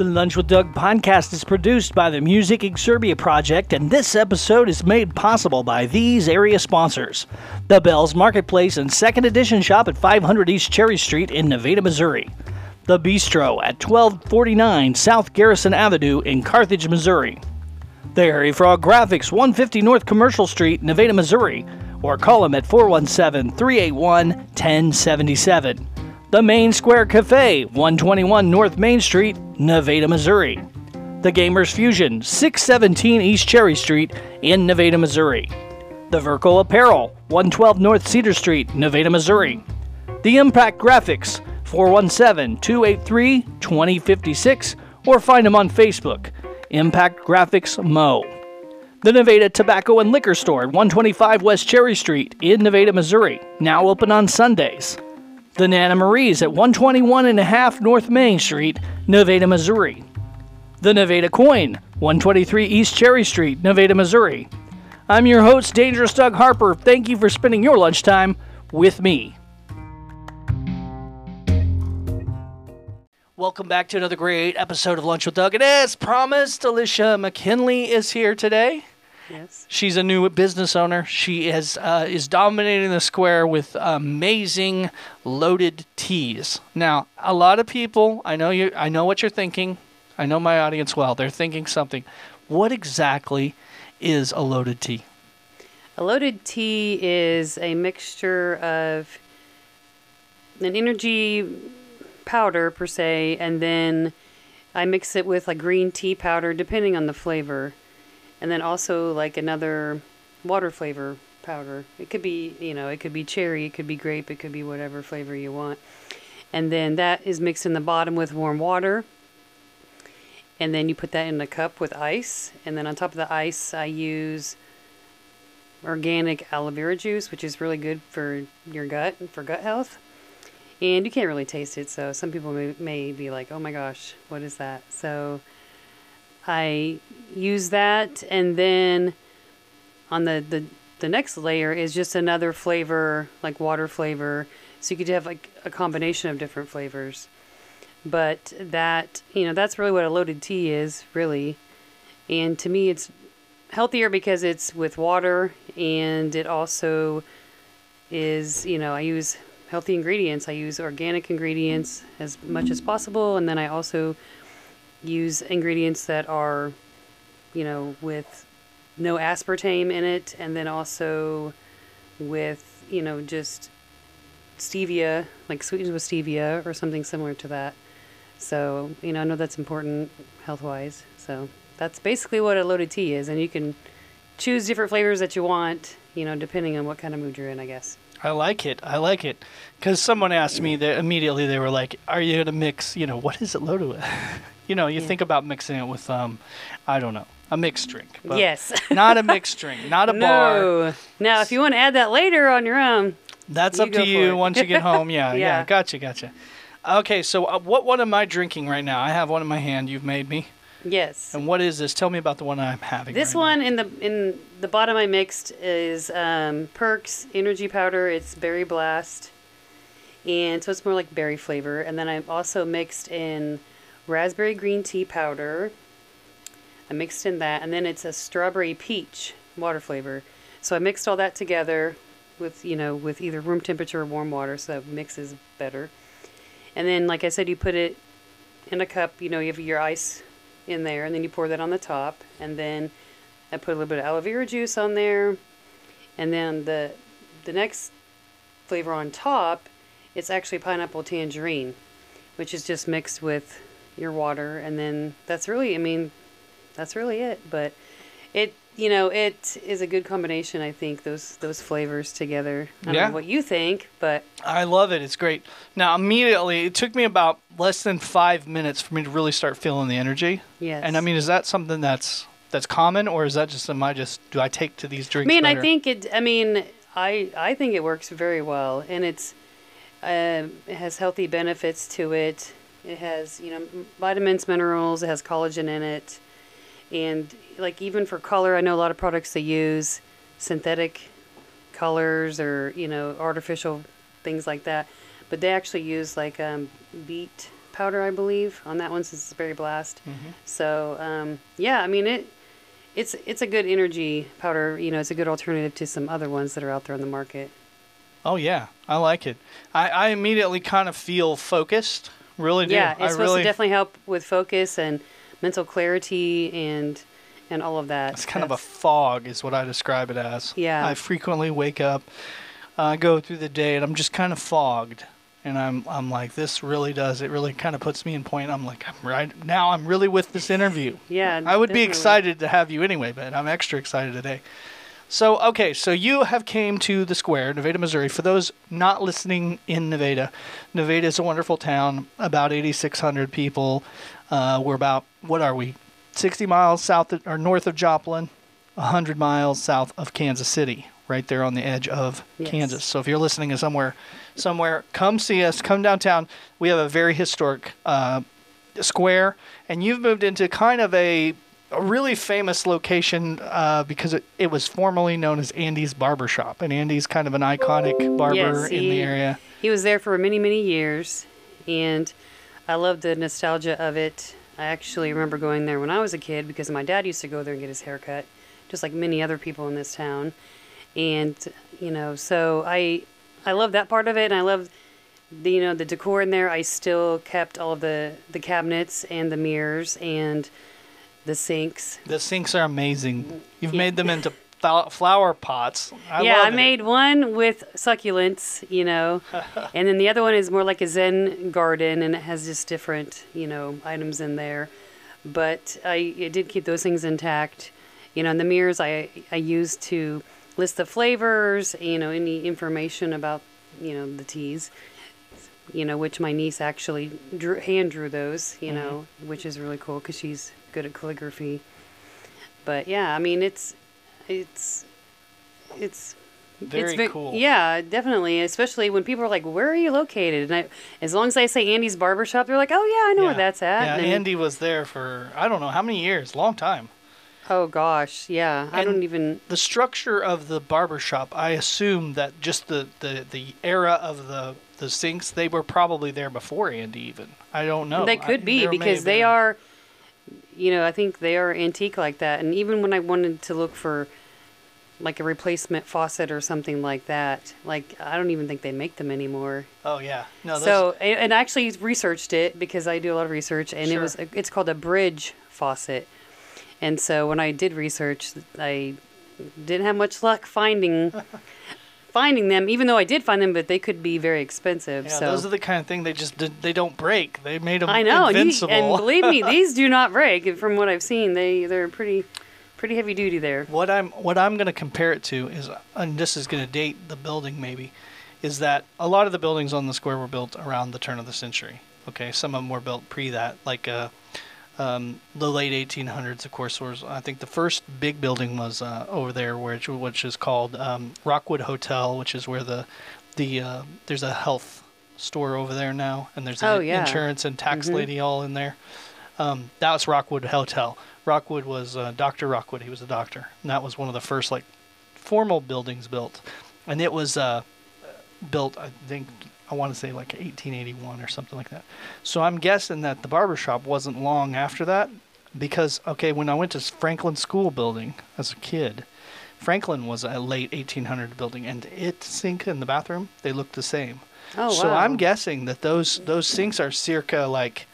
The Lunch with Doug podcast is produced by the Music Exurbia Project, and this episode is made possible by these area sponsors The Bells Marketplace and Second Edition Shop at 500 East Cherry Street in Nevada, Missouri. The Bistro at 1249 South Garrison Avenue in Carthage, Missouri. The Harry Frog Graphics, 150 North Commercial Street, Nevada, Missouri, or call them at 417 381 1077. The Main Square Cafe, 121 North Main Street, Nevada, Missouri. The Gamers Fusion, 617 East Cherry Street in Nevada, Missouri. The Verco Apparel, 112 North Cedar Street, Nevada, Missouri. The Impact Graphics, 417 283 2056, or find them on Facebook, Impact Graphics Mo. The Nevada Tobacco and Liquor Store 125 West Cherry Street in Nevada, Missouri, now open on Sundays. The Nana Marie's at 121 and a half North Main Street, Nevada, Missouri. The Nevada Coin, 123 East Cherry Street, Nevada, Missouri. I'm your host, Dangerous Doug Harper. Thank you for spending your lunchtime with me. Welcome back to another great episode of Lunch with Doug. And as promised, Elisha McKinley is here today. Yes. She's a new business owner. She has uh, is dominating the square with amazing loaded teas. Now, a lot of people, I know you, I know what you're thinking. I know my audience well. They're thinking something. What exactly is a loaded tea? A loaded tea is a mixture of an energy powder per se, and then I mix it with like green tea powder, depending on the flavor, and then also like another water flavor powder. It could be, you know, it could be cherry, it could be grape, it could be whatever flavor you want. And then that is mixed in the bottom with warm water. And then you put that in a cup with ice. And then on top of the ice, I use organic aloe vera juice, which is really good for your gut and for gut health. And you can't really taste it, so some people may, may be like, oh my gosh, what is that? So I use that, and then on the, the, the next layer is just another flavor, like water flavor. So you could have like a combination of different flavors. But that, you know, that's really what a loaded tea is, really. And to me, it's healthier because it's with water and it also is, you know, I use healthy ingredients. I use organic ingredients as much as possible, and then I also use ingredients that are, you know, with no aspartame in it, and then also with, you know, just stevia, like sweetened with stevia or something similar to that. So, you know, I know that's important health wise. So that's basically what a loaded tea is, and you can choose different flavors that you want, you know, depending on what kind of mood you're in, I guess. I like it. I like it. Because someone asked me that immediately they were like, "Are you gonna mix? You know, what is it loaded with? you know, you Yeah. think about mixing it with, um, I don't know, a mixed drink. But yes. not a mixed drink, not a bar. no. Now, if you want to add that later on your own, That's You up to you once you get home. Yeah, yeah, Yeah. Gotcha, gotcha. Okay, so uh, what one am I drinking right now? I have one in my hand. You've made me. Yes. And what is this? Tell me about the one I'm having. This right now. one in the in the bottom I mixed is um, Perks energy powder. It's berry blast, and so it's more like berry flavor. And then I've also mixed in raspberry green tea powder. I mixed in that, and then it's a strawberry peach water flavor. So I mixed all that together with you know with either room temperature or warm water, so it mixes better. And then, like I said, you put it in a cup. You know, you have your ice in there, and then you pour that on the top, and then I put a little bit of aloe vera juice on there, and then the the next flavor on top, it's actually pineapple tangerine, which is just mixed with your water, and then that's really, I mean, that's really it. But you know, it is a good combination. I think those those flavors together. I don't know what you think, but I love it. It's great. Now, immediately, it took me about less than five minutes for me to really start feeling the energy. yes. And I mean, is that something that's that's common, or is that just am I just do I take to these drinks? I mean, I think it. I mean, I I think it works very well, and it's um it has healthy benefits to it. It has you know vitamins, minerals. It has collagen in it, and like even for color, I know a lot of products they use synthetic colors or you know artificial things like that, but they actually use like um, beet powder, I believe, on that one since it's Berry Blast. So um, yeah, I mean it. It's it's a good energy powder. You know, it's a good alternative to some other ones that are out there on the market. Oh yeah, I like it. I, I immediately kind of feel focused. Really do. Yeah, it's I supposed really, to definitely help with focus and mental clarity and and all of that. It's kind of a fog, is what I describe it as. Yeah. I frequently wake up, uh, go through the day, and I'm just kind of fogged. And I'm, I'm like, this really does. It really kind of puts me in point. I'm like, I'm right now. I'm really with this interview. yeah. I would be excited to have you anyway, but I'm extra excited today. So, okay, so you have came to the square, Nevada, Missouri. For those not listening in Nevada, Nevada is a wonderful town, about 8,600 people. Uh, we're about, what are we, 60 miles south of, or north of Joplin, 100 miles south of Kansas City, right there on the edge of Yes. Kansas. So if you're listening to somewhere, somewhere, come see us, come downtown. We have a very historic uh, square, and you've moved into kind of a, a really famous location uh, because it, it was formerly known as Andy's Barber Shop, and Andy's kind of an iconic barber Yes, in the he- area. He was there for many, many years, and I love the nostalgia of it. I actually remember going there when I was a kid because my dad used to go there and get his hair cut, just like many other people in this town. And you know, so I I love that part of it, and I love the you know the decor in there. I still kept all of the the cabinets and the mirrors and the sinks. The sinks are amazing. You've Yeah. made them into fl- flower pots. I yeah, I it. made one with succulents, you know, and then the other one is more like a Zen garden, and it has just different, you know, items in there. But I, I did keep those things intact, you know. And the mirrors I I used to list the flavors, you know, any information about, you know, the teas, you know, which my niece actually drew hand drew those, you mm-hmm. know, which is really cool because she's good at calligraphy. But yeah, I mean, it's it's it's Very it's cool. Yeah, definitely. Especially when people are like, "Where are you located?" And I, as long as I say Andy's Barbershop, they're like, "Oh yeah, I know Yeah. where that's at." Yeah, And then- Andy was there for I don't know how many years, long time. Oh gosh, yeah. I don't even. The structure of the barber shop, I assume that just the, the, the era of the the sinks, they were probably there before Andy even. I don't know. they I- could be because they been- are, you know, I think they are antique like that. And even when I wanted to look for, like a replacement faucet or something like that, like I don't even think they make them anymore. Oh yeah, no. Those, So, and I actually researched it because I do a lot of research, and it was uh, it's called a bridge faucet. And so when I did research, I didn't have much luck finding finding them, even though I did find them, but they could be very expensive. yeah, so those are the kind of thing they just did, they don't break. They made them I know, and, you- invincible. and believe me, these do not break. From what I've seen, they they're pretty pretty heavy duty there. What I'm what I'm going to compare it to is, and this is going to date the building maybe, is that a lot of the buildings on the square were built around the turn of the century. Okay, some of them were built pre that, like uh, um, the late 1800s. Of course, was I think the first big building was uh, over there, which which is called um, Rockwood Hotel, which is where the the uh, there's a health store over there now, and there's an Oh, yeah. insurance and tax Mhm. lady all in there. Um, that was Rockwood Hotel. Rockwood was uh, Dr. Rockwood. He was a doctor. And that was one of the first like formal buildings built, and it was uh, built. I think I want to say like 1881 or something like that. So I'm guessing that the barber shop wasn't long after that, because okay, when I went to Franklin School building as a kid, Franklin was a late 1800 building, and it sink in the bathroom they looked the same. Oh So wow! I'm guessing that those those sinks are circa like,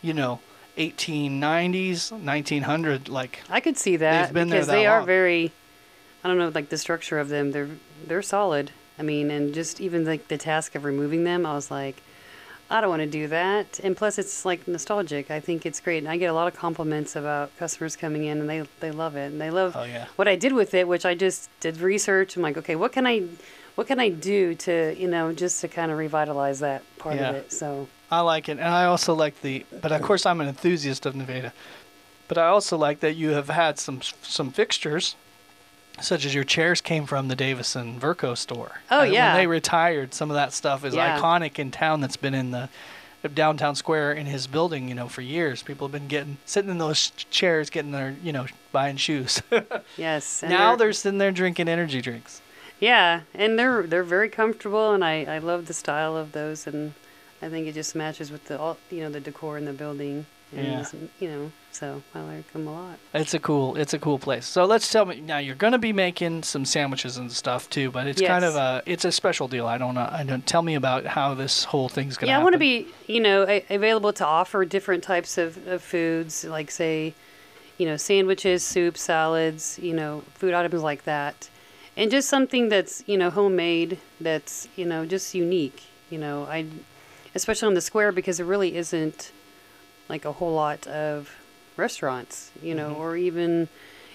you know, 1890s, 1900. Like, I could see that because that they are long. very. I don't know, like the structure of them. They're they're solid. I mean, and just even like the task of removing them, I was like, I don't want to do that. And plus, it's like nostalgic. I think it's great, and I get a lot of compliments about customers coming in, and they they love it, and they love oh yeah, what I did with it, which I just did research. I'm like, okay, what can I, what can I do to, you know, just to kind of revitalize that part Yeah. of it. So I like it, and I also like the. But of course, I'm an enthusiast of Nevada. But I also like that you have had some some fixtures, such as your chairs came from the Davison Verco store. Oh, And yeah. When they retired, some of that stuff is Yeah. iconic in town. That's been in the uh, downtown square in his building, you know, for years. People have been getting sitting in those chairs, getting their, you know, buying shoes. yes, now they're- they're sitting there drinking energy drinks. Yeah, and they're they're very comfortable, and I I love the style of those, and I think it just matches with the all you know the decor in the building. And Yeah. you know, so I like them a lot. It's a cool it's a cool place. So let's tell me now you're going to be making some sandwiches and stuff too, but it's kind of a it's a special deal. I don't know. I don't tell me about how this whole thing's going to Yeah, I want to be, you know, a- available to offer different types of, of foods, like say, you know, sandwiches, soup, salads, you know, food items like that, and just something that's you know homemade, that's you know just unique. You know, I, especially on the square because there really isn't like a whole lot of restaurants, you know, Mhm. or even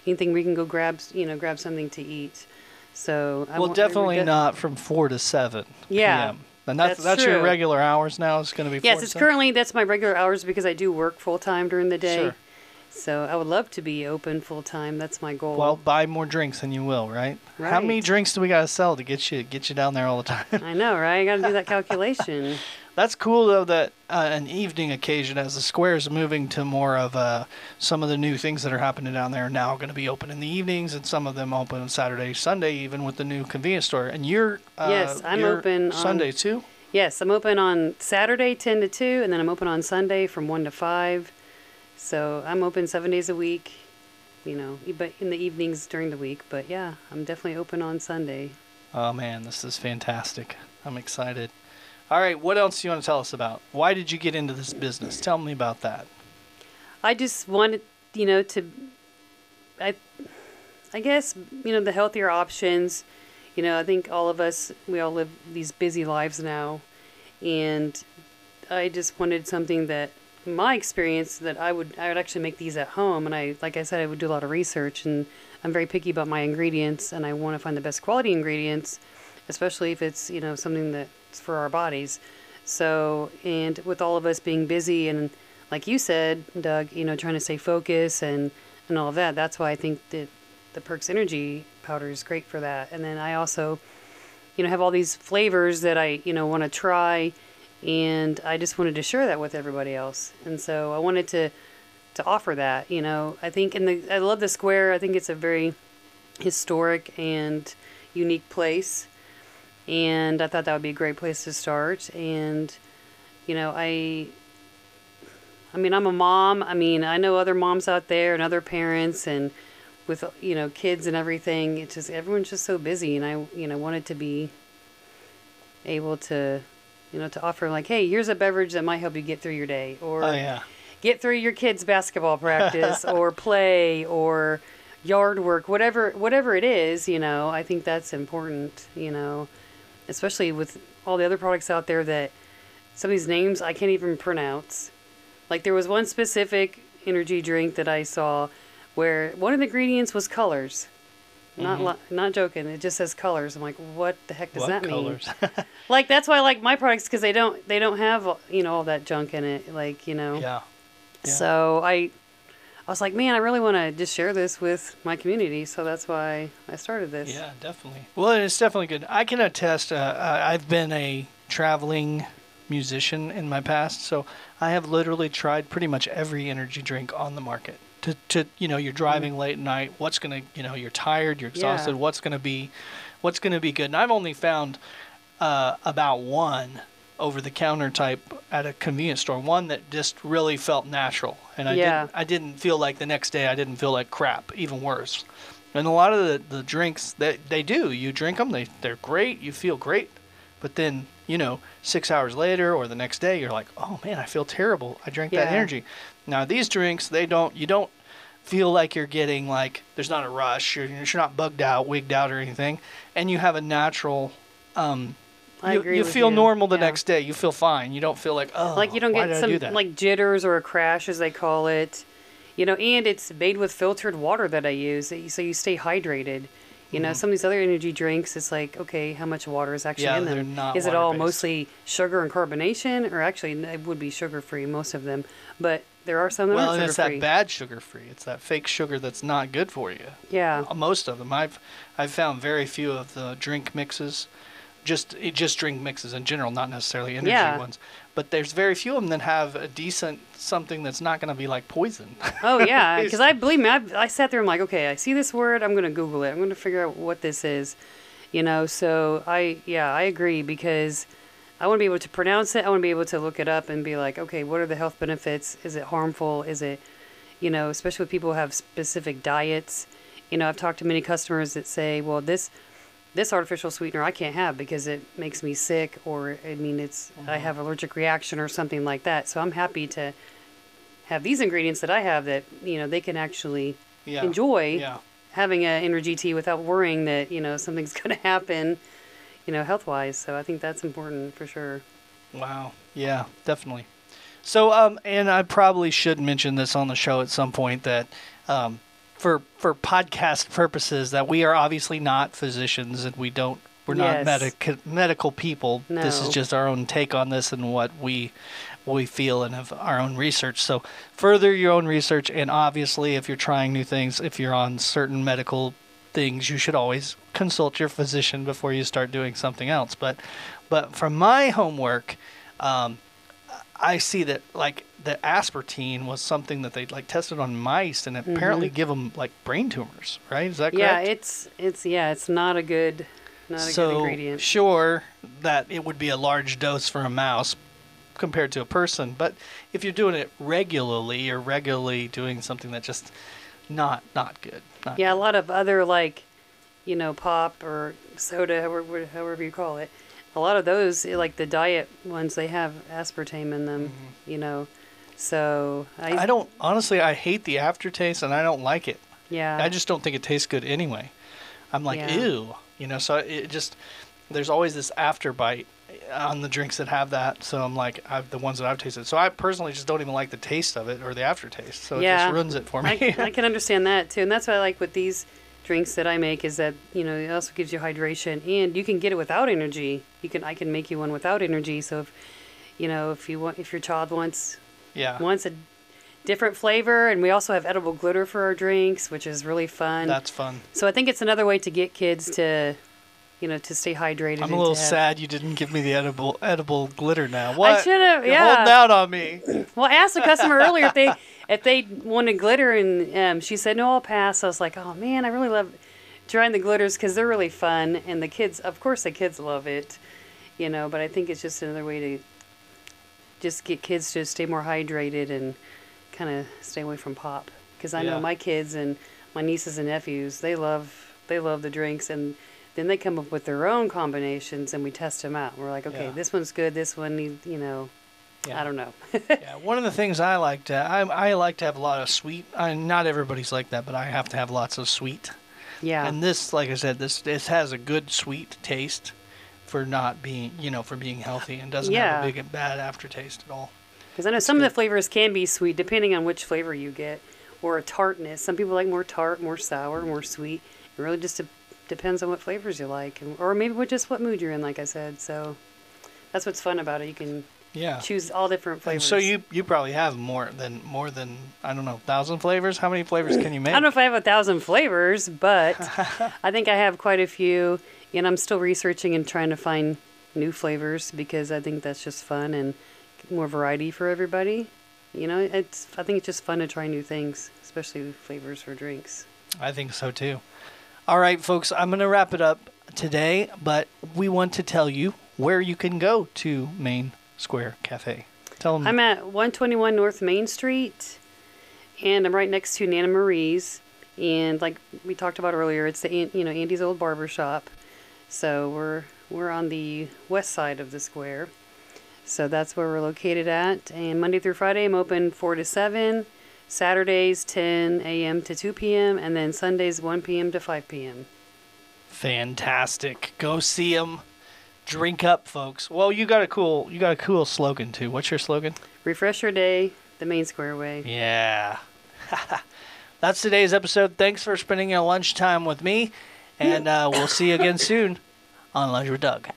anything we can go grab, you know, grab something to eat. So I Well, want- I would definitely de- not from 4 to 7 Yeah, p.m. And that's that's that's, your regular hours now. It's going to be 4 Yes, it's currently that's my regular hours because I do work full time during the day. Sure. So I would love to be open full time. That's my goal. Well, buy more drinks than you will, right? right. How many drinks do we got to sell to get you get you down there all the time? I know, right? I got to do that calculation. That's cool though that uh, an evening occasion as the square is moving to more of uh, some of the new things that are happening down there are now going to be open in the evenings and some of them open on Saturday, Sunday even with the new convenience store. And you're uh, Yes, I'm you're open on- Sunday too. yes, I'm open on Saturday 10 to 2 and then I'm open on Sunday from 1 to 5. So I'm open 7 days a week, you know, but in the evenings during the week, but yeah, I'm definitely open on Sunday. Oh man, this is fantastic. I'm excited. All right, what else do you want to tell us about? Why did you get into this business? Tell me about that. I just wanted, you know, to, I, I guess, you know, the healthier options. You know, I think all of us, we all live these busy lives now, and I just wanted something that, my experience, that I would, I would actually make these at home, and I, like I said, I would do a lot of research, and I'm very picky about my ingredients, and I want to find the best quality ingredients, especially if it's, you know, something that's for our bodies. So, and with all of us being busy and like you said, Doug, you know, trying to stay focused and, and all of that, that's why I think that the Perks Energy powder is great for that. And then I also, you know, have all these flavors that I, you know, want to try and I just wanted to share that with everybody else. And so I wanted to to offer that, you know. I think in the I love the square. I think it's a very historic and unique place and I thought that would be a great place to start. And you know, I, I mean, I'm a mom. I mean, I know other moms out there and other parents, and with you know kids and everything. It's just everyone's just so busy, and I, you know, wanted to be able to, you know, to offer like, hey, here's a beverage that might help you get through your day, or Oh yeah. get through your kids' basketball practice or play or yard work, whatever whatever it is, you know, I think that's important, you know, especially with all the other products out there that some of these names I can't even pronounce. Like there was one specific energy drink that I saw where one of the ingredients was colors. Not Mhm. li- not joking. It just says colors. I'm like, what the heck does what that mean? Like that's why I like my products because they don't they don't have you know all that junk in it. Like you know. yeah. Yeah. So I, I was like, man, I really want to just share this with my community. So that's why I started this. Yeah, definitely. Well, it's definitely good. I can attest. Uh, I- I've been a traveling musician in my past, so I have literally tried pretty much every energy drink on the market. To, to you know, you're driving late at night. What's gonna, you know, you're tired, you're exhausted. Yeah. What's gonna be, what's gonna be good? And I've only found uh, about one over the counter type at a convenience store. One that just really felt natural, and I Yeah. didn't, I didn't feel like the next day I didn't feel like crap. Even worse. And a lot of the, the drinks that they do, you drink them, they they're great, you feel great, but then you know six hours later or the next day you're like, oh man, I feel terrible. I drank that energy. Now these drinks, they don't, you don't feel like you're getting like there's not a rush, you're, you're not bugged out, wigged out or anything, and you have a natural. Um, I you, agree you feel you. normal the Yeah. next day. You feel fine. You don't feel like oh, Like you don't get I do some like jitters or a crash as they call it, you know. And it's made with filtered water that I use, so you stay hydrated. You know, Mhm. some of these other energy drinks, it's like, okay, how much water is actually Yeah, in they're them? not is it all mostly sugar and carbonation, or actually it would be sugar free most of them, but there are some that well, aren't sugar it's that bad sugar free. It's that fake sugar that's not good for you. Yeah, most of them i've i've found very few of the drink mixes just eh, just drink mixes in general not necessarily energy Yeah. ones but there's very few of them that have a decent something that's not going to be like poison Oh yeah, because I believe me, I, I sat there. I'm like, okay, I see this word. I'm gonna Google it. I'm gonna figure out what this is. You know, so I yeah, I agree because I want to be able to pronounce it. I want to be able to look it up and be like, okay, what are the health benefits? Is it harmful? Is it, you know, especially with people who have specific diets. You know, I've talked to many customers that say, well, this this artificial sweetener I can't have because it makes me sick or I mean it's I have allergic reaction or something like that. So I'm happy to have these ingredients that I have that, you know, they can actually Yeah. enjoy Yeah. having a energy tea without worrying that, you know, something's going to happen, you know, health-wise. So I think that's important for sure. Wow. Yeah, definitely. So, um, and I probably should mention this on the show at some point that, um, for for podcast purposes, that we are obviously not physicians and we don't we're not Yes. medic medical people. This is just our own take on this and what we what we feel and have our own research. So, further your own research, and obviously, if you're trying new things, if you're on certain medical things, you should always consult your physician before you start doing something else. But, but from my homework, um, I see that like the aspartame was something that they like tested on mice and apparently give them like brain tumors, right? Is that correct? Mm-hmm. Yeah, it's it's yeah, it's not a good not a so good ingredient. sure that it would be a large dose for a mouse compared to a person, but if you're doing it regularly, you're regularly doing something that just not not good. Not Yeah, a lot of other like, you know, pop or soda, however, however you call it. A lot of those, like the diet ones, they have aspartame in them. You know, so I. I don't honestly. I hate the aftertaste, and I don't like it. yeah I just don't think it tastes good anyway. I'm like, Yeah. ew, you know. So it just there's always this after bite on the drinks that have that. So I'm like, I've, the ones that I've tasted. So I personally just don't even like the taste of it or the aftertaste. So it Yeah. just ruins it for me. I, I can understand that too, and that's what I like with these drinks that I make is that you know it also gives you hydration, and you can get it without energy. You can I can make you one without energy. So if you know if you want if your child wants yeah, wants a different flavor, and we also have edible glitter for our drinks, which is really fun. that's fun. so I think it's another way to get kids to you know to stay hydrated. I'm a little sad you didn't give me the edible edible glitter now. What? should've, You're yeah. holding out on me. Well, I asked a customer earlier if they if they wanted glitter, and um, she said no, I'll pass. I was like, oh man, I really love trying the glitters because they're really fun, and the kids, of course, the kids love it, you know. But I think it's just another way to just get kids to stay more hydrated and kind of stay away from pop. Because I Yeah. know my kids and my nieces and nephews, they love they love the drinks and. Then they come up with their own combinations, and we test them out. We're like, okay, Yeah. this one's good. This one, need, you know, Yeah. I don't know. yeah, one of the things I like to I, I like to have a lot of sweet. I, not everybody's like that, but I have to have lots of sweet. yeah. And this, like I said, this this has a good sweet taste for not being, you know, for being healthy and doesn't have a big bad aftertaste at all. Because I know some of the flavors can be sweet depending on which flavor you get, or a tartness. Some people like more tart, more sour, more sweet. It really just de- depends on what flavors you like, and, or maybe what just what mood you're in. Like I said, so that's what's fun about it. You can Yeah. choose all different And flavors. so you you probably have more than more than I don't know thousand flavors. How many flavors can you make? I don't know if I have a thousand flavors, but I think I have quite a few, and I'm still researching and trying to find new flavors because I think that's just fun and more variety for everybody. You know, it's I think it's just fun to try new things, especially flavors for drinks. I think so too. All right, folks, I'm going to wrap it up today, but we want to tell you where you can go to Main Square Cafe. Tell them. I'm at 121 North Main Street, and I'm right next to Nana Marie's. And like we talked about earlier, it's the you know Andy's old barber shop. So we're we're on the west side of the square. So that's where we're located at. And Monday through Friday, I'm open 4 to 7. Saturdays, 10 a.m. to 2 p.m. And then Sundays, 1 p.m. to 5 p.m. Fantastic. Go see them. Drink up, folks. Well, you got a cool you got a cool slogan too. What's your slogan? Refresh your day the main square way. Yeah. That's today's episode. Thanks for spending your lunchtime with me, and uh, we'll see you again soon on Lunch with Doug.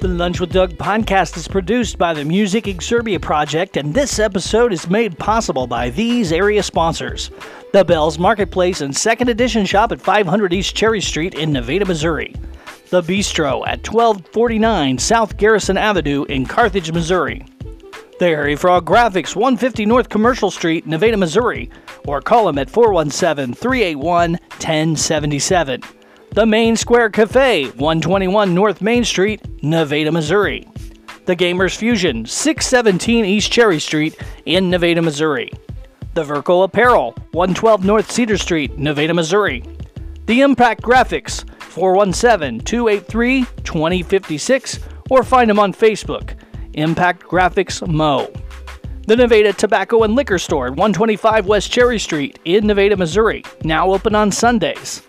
The Lunch with Doug podcast is produced by the Music Exurbia Project, and this episode is made possible by these area sponsors The Bells Marketplace and Second Edition Shop at 500 East Cherry Street in Nevada, Missouri. The Bistro at 1249 South Garrison Avenue in Carthage, Missouri. The Harry Frog Graphics, 150 North Commercial Street, Nevada, Missouri, or call them at 417 381 1077. The Main Square Cafe, 121 North Main Street, Nevada, Missouri. The Gamers Fusion, 617 East Cherry Street in Nevada, Missouri. The Verco Apparel, 112 North Cedar Street, Nevada, Missouri. The Impact Graphics, 417 283 2056, or find them on Facebook, Impact Graphics Mo. The Nevada Tobacco and Liquor Store at 125 West Cherry Street in Nevada, Missouri, now open on Sundays.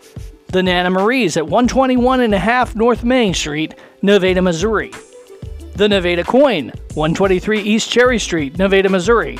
The Nana Marie's at 121 and a half North Main Street, Nevada, Missouri. The Nevada Coin, 123 East Cherry Street, Nevada, Missouri,